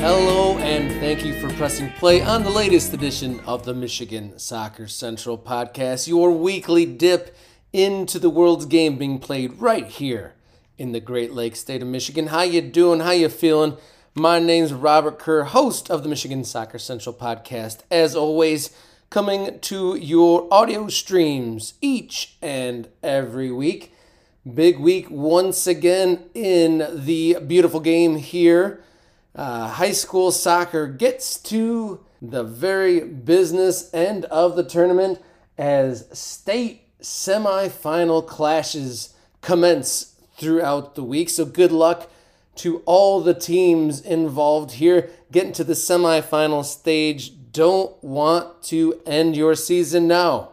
Hello, and thank you for pressing play on the latest edition of the Michigan Soccer Central podcast, your weekly dip into the world's game being played right here in the Great Lakes state of Michigan. How you doing? How you feeling? My name's Robert Kerr, host of the Michigan Soccer Central podcast. As always, coming to your audio streams each and every week. Big week once again in the beautiful game here. Uh, high school soccer gets to the very business end of the tournament as state semifinal clashes commence throughout the week. So good luck to all the teams involved here getting to the semifinal stage don't want to end your season now.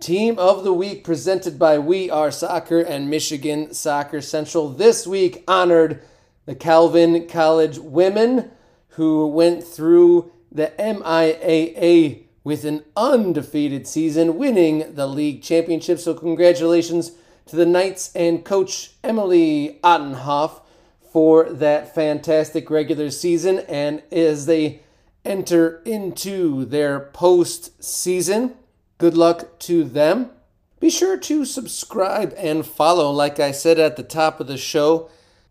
Team of the Week presented by We Are Soccer and Michigan Soccer Central. This week honored the Calvin College women who went through the MIAA with an undefeated season, winning the league championship. So, congratulations to the Knights and coach Emily Ottenhoff for that fantastic regular season. And as they enter into their postseason. Good luck to them. Be sure to subscribe and follow. Like I said at the top of the show,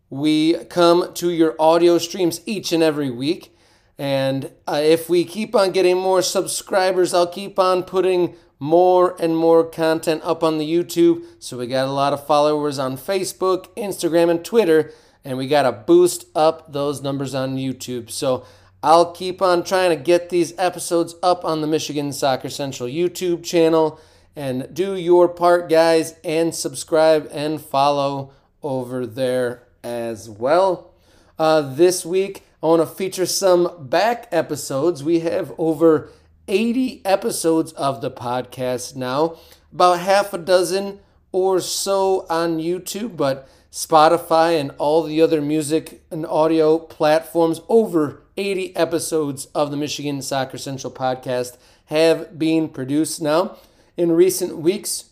we come to your audio streams each and every week. And uh, if we keep on getting more subscribers, I'll keep on putting more and more content up on the YouTube. So we got a lot of followers on Facebook, Instagram, and Twitter. And we got to boost up those numbers on YouTube. So I'll keep on trying to get these episodes up on the Michigan Soccer Central YouTube channel. And do your part, guys, and subscribe and follow over there as well. Uh, this week, I want to feature some back episodes. We have over 80 episodes of the podcast now, about half a dozen or so on YouTube, but Spotify and all the other music and audio platforms over 80 episodes of the Michigan Soccer Central podcast have been produced now. In recent weeks,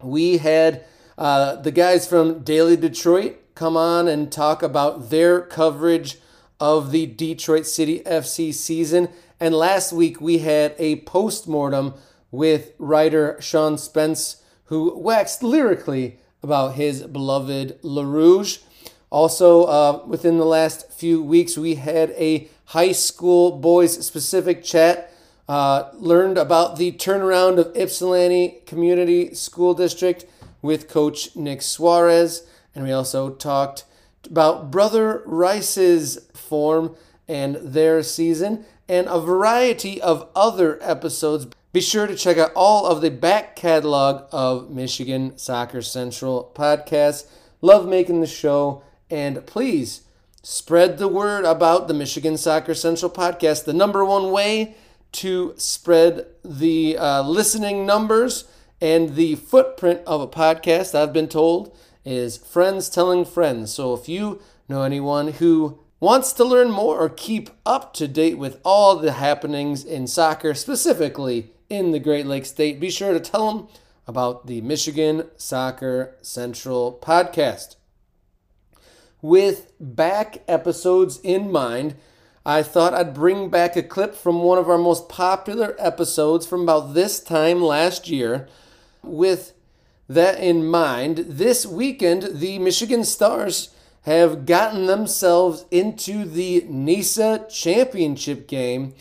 we had uh, the guys from Daily Detroit come on and talk about their coverage of the Detroit City FC season. And last week, we had a post mortem with writer Sean Spence, who waxed lyrically about his beloved Le Rouge. Also, uh, within the last few weeks, we had a high school boys specific chat. Uh, learned about the turnaround of Ypsilanti Community School District with Coach Nick Suarez. And we also talked about Brother Rice's form and their season and a variety of other episodes. Be sure to check out all of the back catalog of Michigan Soccer Central podcasts. Love making the show and please spread the word about the Michigan Soccer Central podcast. The number one way to spread the uh, listening numbers and the footprint of a podcast, I've been told, is friends telling friends. So if you know anyone who wants to learn more or keep up to date with all the happenings in soccer, specifically in the Great Lakes State, be sure to tell them about the Michigan Soccer Central podcast with back episodes in mind, I thought I'd bring back a clip from one of our most popular episodes from about this time last year. With that in mind, this weekend, the Michigan Stars have gotten themselves into the NISA championship game.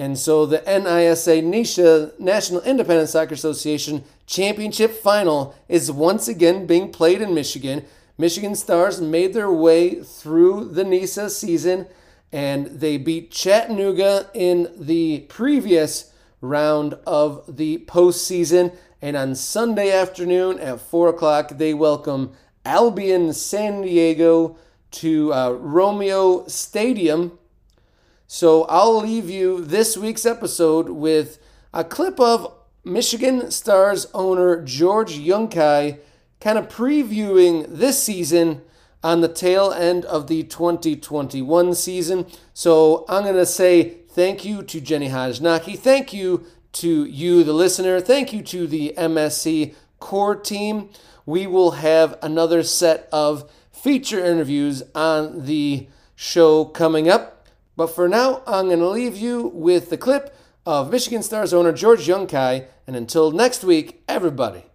And so the NISA NISA National Independent Soccer Association championship final is once again being played in Michigan. Michigan Stars made their way through the NISA season and they beat Chattanooga in the previous round of the postseason. And on Sunday afternoon at 4 o'clock, they welcome Albion San Diego to uh, Romeo Stadium. So I'll leave you this week's episode with a clip of Michigan Stars owner George Juncaj kind of previewing this season on the tail end of the 2021 season. So I'm going to say thank you to Jenny Hajnaki. Thank you to you, the listener. Thank you to the MSC core team. We will have another set of feature interviews on the show coming up. But for now, I'm going to leave you with the clip of Michigan Stars owner George Juncaj. And until next week, everybody,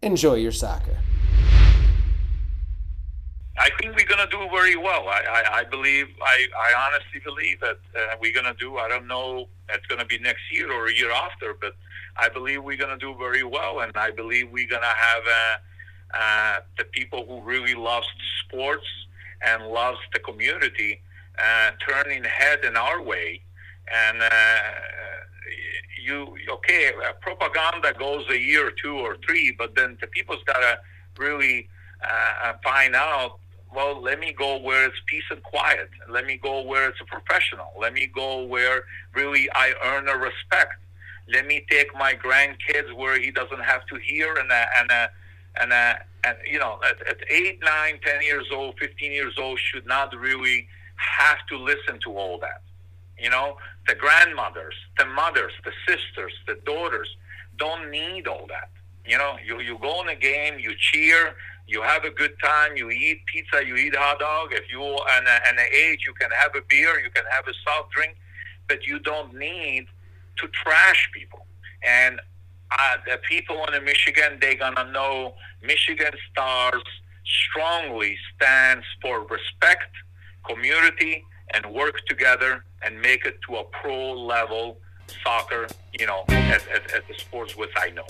enjoy your soccer. I think we're going to do very well. I, I, I believe, I, I honestly believe that uh, we're going to do, I don't know, it's going to be next year or a year after, but I believe we're going to do very well. And I believe we're going to have uh, uh, the people who really loves sports and loves the community turning head in our way. And uh, you, okay, uh, propaganda goes a year or two or three, but then the people's got to really uh, find out well, let me go where it's peace and quiet. Let me go where it's a professional. Let me go where really I earn a respect. Let me take my grandkids where he doesn't have to hear and uh, and uh, and uh, and you know at, at eight, nine, ten years old, fifteen years old should not really have to listen to all that. You know, the grandmothers, the mothers, the sisters, the daughters don't need all that. You know, you you go in a game, you cheer, you have a good time, you eat pizza, you eat hot dog. If you and an age, you can have a beer, you can have a soft drink, but you don't need to trash people. And uh, the people in Michigan, they're gonna know Michigan Stars strongly stands for respect, community, and work together and make it to a pro level soccer, you know, at, at, at the sports which I know.